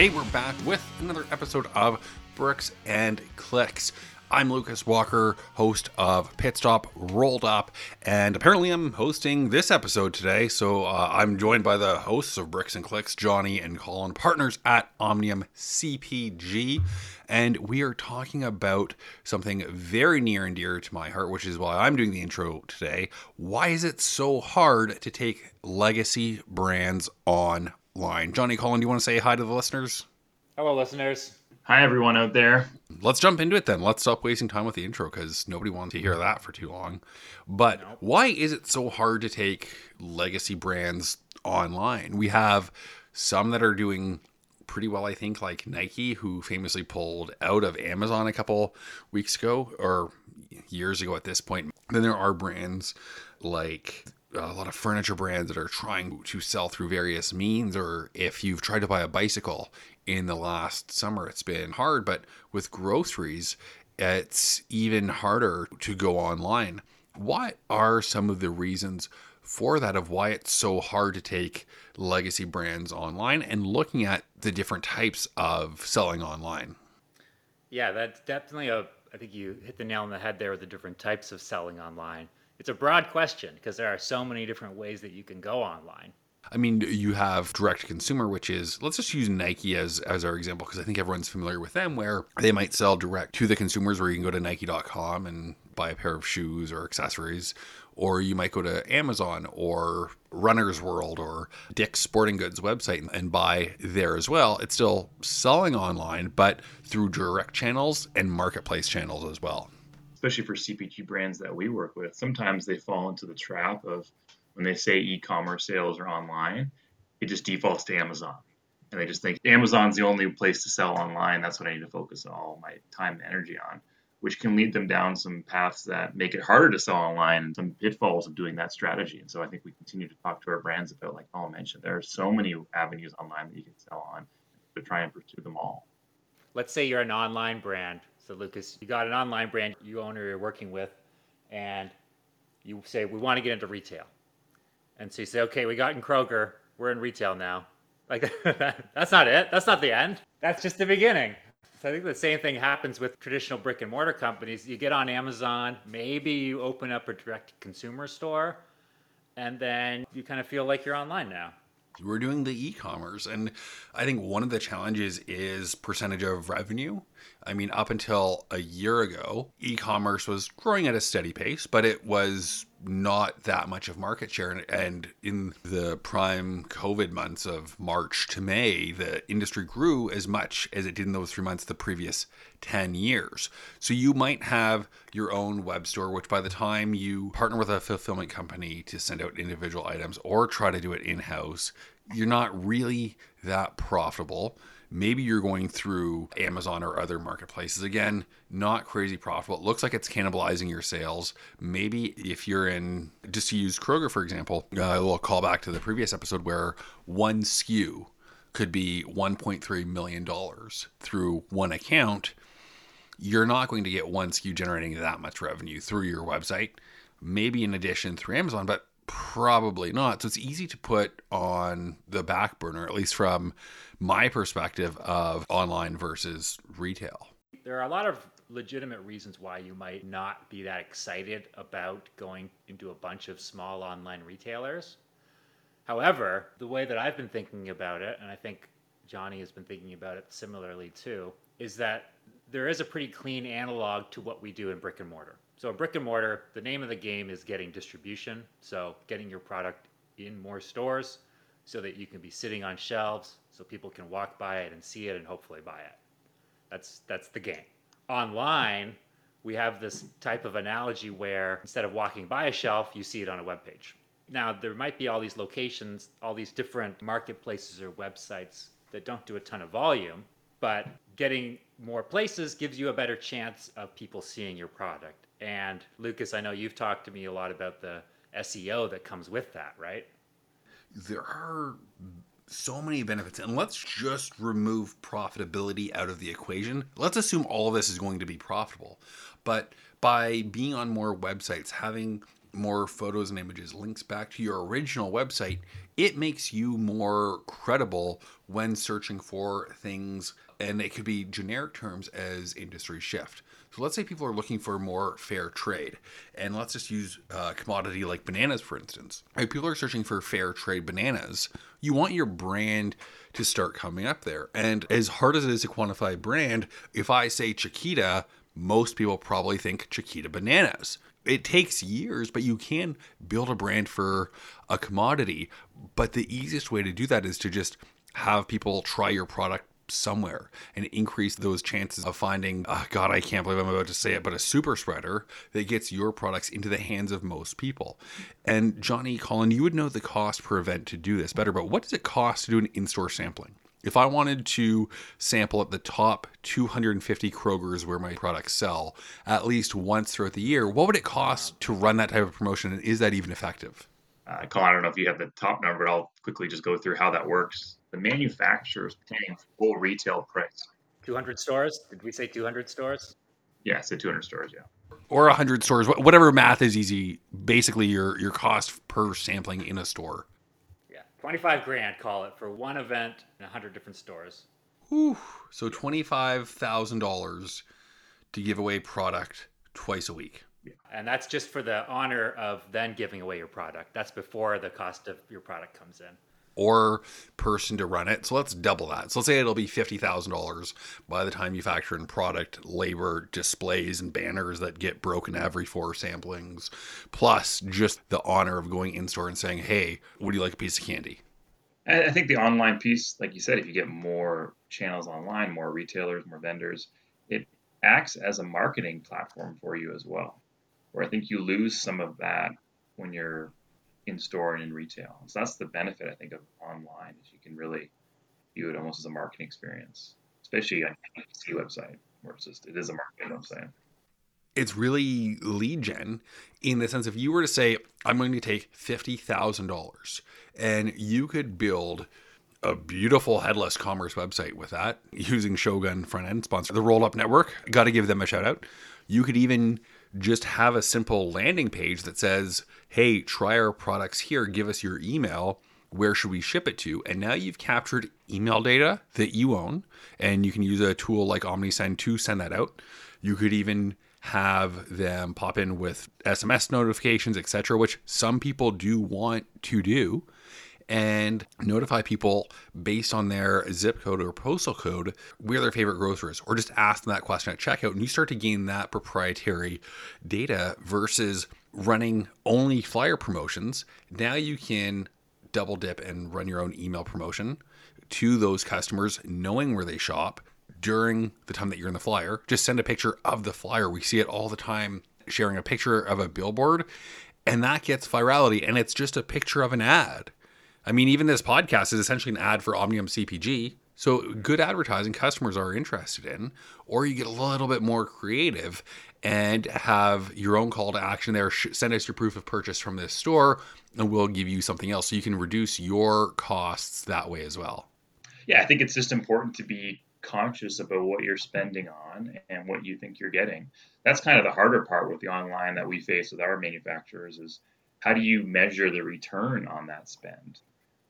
Hey, we're back with another episode of Bricks and Clicks. I'm Lucas Walker, host of Pit Stop Rolled Up, and apparently I'm hosting this episode today. So uh, I'm joined by the hosts of Bricks and Clicks, Johnny and Colin, partners at Omnium CPG, and we are talking about something very near and dear to my heart, which is why I'm doing the intro today. Why is it so hard to take legacy brands online? Johnny, Colin, do you want to say hi to the listeners? Hello, listeners. Hi, everyone out there. Let's jump into it then. Let's stop wasting time with the intro because nobody wants to hear that for too long. But nope. why is it so hard to take legacy brands online? We have some that are doing pretty well, I think, like Nike, who famously pulled out of Amazon a couple weeks ago or years ago at this point. Then there are brands like a lot of furniture brands that are trying to sell through various means, or if you've tried to buy a bicycle in the last summer, it's been hard. But with groceries, it's even harder to go online. What are some of the reasons for that of why it's so hard to take legacy brands online and looking at the different types of selling online? Yeah, that's definitely a. I think you hit the nail on the head there with the different types of selling online. It's a broad question because there are so many different ways that you can go online. I mean, you have direct consumer, which is let's just use Nike as as our example because I think everyone's familiar with them, where they might sell direct to the consumers, where you can go to Nike.com and buy a pair of shoes or accessories, or you might go to Amazon or Runner's World or Dick's Sporting Goods website and buy there as well. It's still selling online, but through direct channels and marketplace channels as well. Especially for CPG brands that we work with, sometimes they fall into the trap of when they say e-commerce sales are online, it just defaults to Amazon. And they just think Amazon's the only place to sell online. That's what I need to focus all my time and energy on, which can lead them down some paths that make it harder to sell online and some pitfalls of doing that strategy. And so I think we continue to talk to our brands about, like Paul mentioned, there are so many avenues online that you can sell on to try and pursue them all. Let's say you're an online brand. So Lucas, you got an online brand you own or you're working with, and you say, we want to get into retail and so you say, okay, we got in Kroger, we're in retail now. Like that's not it. That's not the end. That's just the beginning. So I think the same thing happens with traditional brick and mortar companies. You get on Amazon, maybe you open up a direct consumer store, and then you kind of feel like you're online now we're doing the e-commerce and i think one of the challenges is percentage of revenue i mean up until a year ago e-commerce was growing at a steady pace but it was not that much of market share. And in the prime COVID months of March to May, the industry grew as much as it did in those three months the previous 10 years. So you might have your own web store, which by the time you partner with a fulfillment company to send out individual items or try to do it in house, you're not really that profitable Maybe you're going through Amazon or other marketplaces. Again, not crazy profitable. It looks like it's cannibalizing your sales. Maybe if you're in, just to use Kroger, for example, uh, a little callback to the previous episode where one SKU could be $1.3 million through one account. You're not going to get one SKU generating that much revenue through your website. Maybe in addition through Amazon, but probably not. So it's easy to put on the back burner, at least from my perspective of online versus retail. There are a lot of legitimate reasons why you might not be that excited about going into a bunch of small online retailers. However, the way that I've been thinking about it, and I think Johnny has been thinking about it similarly too, is that there is a pretty clean analog to what we do in brick and mortar. So brick and mortar, the name of the game is getting distribution. So getting your product in more stores so that you can be sitting on shelves so people can walk by it and see it and hopefully buy it. That's that's the game. Online, we have this type of analogy where instead of walking by a shelf, you see it on a web page. Now, there might be all these locations, all these different marketplaces or websites that don't do a ton of volume, but getting more places gives you a better chance of people seeing your product. And Lucas, I know you've talked to me a lot about the SEO that comes with that, right? There are so many benefits. And let's just remove profitability out of the equation. Let's assume all of this is going to be profitable. But by being on more websites, having more photos and images, links back to your original website, it makes you more credible when searching for things. And it could be generic terms as industry shift. So let's say people are looking for more fair trade, and let's just use a commodity like bananas, for instance. If people are searching for fair trade bananas, you want your brand to start coming up there. And as hard as it is to quantify brand, if I say Chiquita, most people probably think Chiquita bananas. It takes years, but you can build a brand for a commodity. But the easiest way to do that is to just have people try your product somewhere and increase those chances of finding, oh God, I can't believe I'm about to say it, but a super spreader that gets your products into the hands of most people. And Johnny Colin, you would know the cost per event to do this better, but what does it cost to do an in store sampling? If I wanted to sample at the top 250 Kroger's where my products sell at least once throughout the year, what would it cost to run that type of promotion? And is that even effective? Uh, Colin, I don't know if you have the top number, but I'll quickly just go through how that works. The manufacturer is paying full retail price. 200 stores? Did we say 200 stores? Yeah, say 200 stores, yeah. Or 100 stores, whatever math is easy. Basically, your your cost per sampling in a store. Yeah, 25 grand, call it, for one event in 100 different stores. Whew. So $25,000 to give away product twice a week. Yeah. And that's just for the honor of then giving away your product. That's before the cost of your product comes in. Or person to run it. So let's double that. So let's say it'll be $50,000 by the time you factor in product, labor, displays, and banners that get broken every four samplings, plus just the honor of going in store and saying, hey, would you like a piece of candy? I think the online piece, like you said, if you get more channels online, more retailers, more vendors, it acts as a marketing platform for you as well where I think you lose some of that when you're in store and in retail. So that's the benefit I think of online is you can really view it almost as a marketing experience, especially on a PC website where it's just it is a marketing website. It's really lead gen in the sense if you were to say, I'm going to take fifty thousand dollars and you could build a beautiful headless commerce website with that using Shogun front end sponsor the roll up network. Got to give them a shout out. You could even just have a simple landing page that says, hey, try our products here, give us your email. Where should we ship it to? And now you've captured email data that you own, and you can use a tool like OmniSend to send that out. You could even have them pop in with SMS notifications, etc., which some people do want to do and notify people based on their zip code or postal code where their favorite grocer is, or just ask them that question at checkout. And you start to gain that proprietary data versus running only flyer promotions. Now you can double dip and run your own email promotion to those customers, knowing where they shop during the time that you're in the flyer. Just send a picture of the flyer. We see it all the time sharing a picture of a billboard, and that gets virality. And it's just a picture of an ad. I mean, even this podcast is essentially an ad for Omnium CPG. So good advertising customers are interested in, or you get a little bit more creative and have your own call to action there. Send us your proof of purchase from this store, and we'll give you something else. So you can reduce your costs that way as well. Yeah, I think it's just important to be conscious about what you're spending on and what you think you're getting. That's kind of the harder part with the online that we face with our manufacturers is how do you measure the return on that spend?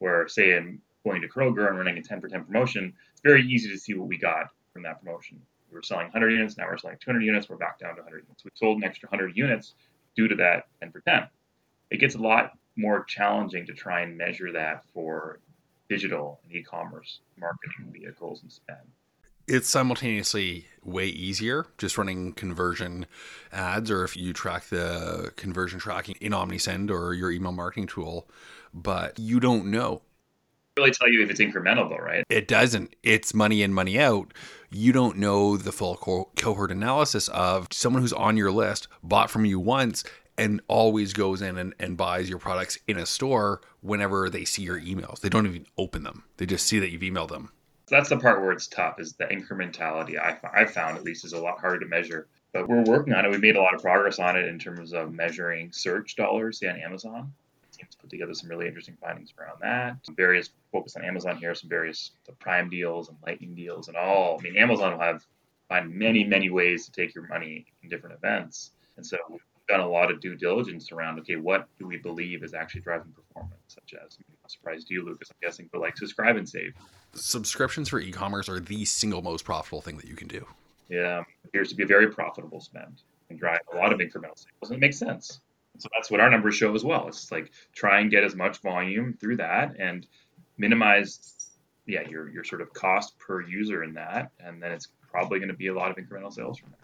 Where say I'm going to Kroger and running a 10 for 10 promotion, it's very easy to see what we got from that promotion. We were selling 100 units, now we're selling 200 units, we're back down to 100 units. We sold an extra 100 units due to that 10 for 10. It gets a lot more challenging to try and measure that for digital and e-commerce marketing vehicles and spend. It's simultaneously way easier just running conversion ads, or if you track the conversion tracking in OmniSend or your email marketing tool, but you don't know. Really tell you if it's incremental, though, right? It doesn't. It's money in, money out. You don't know the full co- cohort analysis of someone who's on your list, bought from you once, and always goes in and, and buys your products in a store whenever they see your emails. They don't even open them, they just see that you've emailed them. That's the part where it's tough is the incrementality I, I found at least is a lot harder to measure but we're working on it we made a lot of progress on it in terms of measuring search dollars on amazon teams put together some really interesting findings around that. Some various focus on Amazon here, some various Prime deals and Lightning deals, and all. I mean, Amazon will have find many, many ways to take your money in different events. And so we've done a lot of due diligence around okay, what do we believe is actually driving performance, such as I'm surprised you, Lucas, I'm guessing, but like subscribe and save. Subscriptions for e-commerce are the single most profitable thing that you can do. Yeah, appears to be a very profitable spend and drive a lot of incremental sales. And it makes sense. So that's what our numbers show as well. It's like try and get as much volume through that and minimize yeah, your your sort of cost per user in that, and then it's probably going to be a lot of incremental sales from there.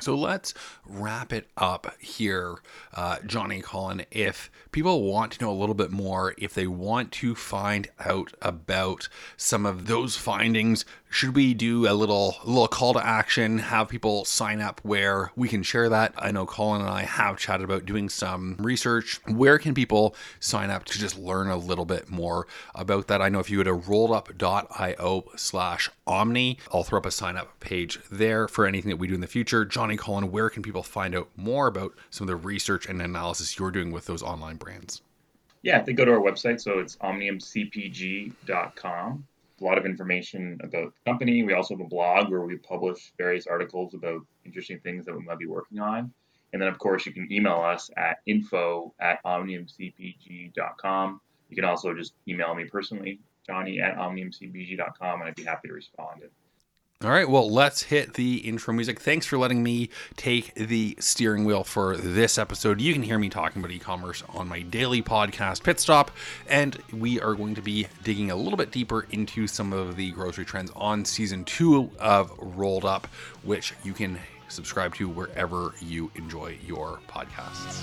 So let's wrap it up here, uh, Johnny Colin. If people want to know a little bit more, if they want to find out about some of those findings, should we do a little little call to action? Have people sign up where we can share that? I know Colin and I have chatted about doing some research. Where can people sign up to just learn a little bit more about that? I know if you go to rollup.io slash omni, I'll throw up a sign up page there for anything that we do in the future. Johnny Colin, where can people find out more about some of the research and analysis you're doing with those online brands? Yeah, they go to our website. So it's omniumcpg.com. A lot of information about the company. We also have a blog where we publish various articles about interesting things that we might be working on. And then, of course, you can email us at info at omniumcpg.com. You can also just email me personally, johnny at omniumcpg.com, and I'd be happy to respond. All right, well, let's hit the intro music. Thanks for letting me take the steering wheel for this episode. You can hear me talking about e commerce on my daily podcast, Pit Stop, and we are going to be digging a little bit deeper into some of the grocery trends on season two of Rolled Up, which you can subscribe to wherever you enjoy your podcasts.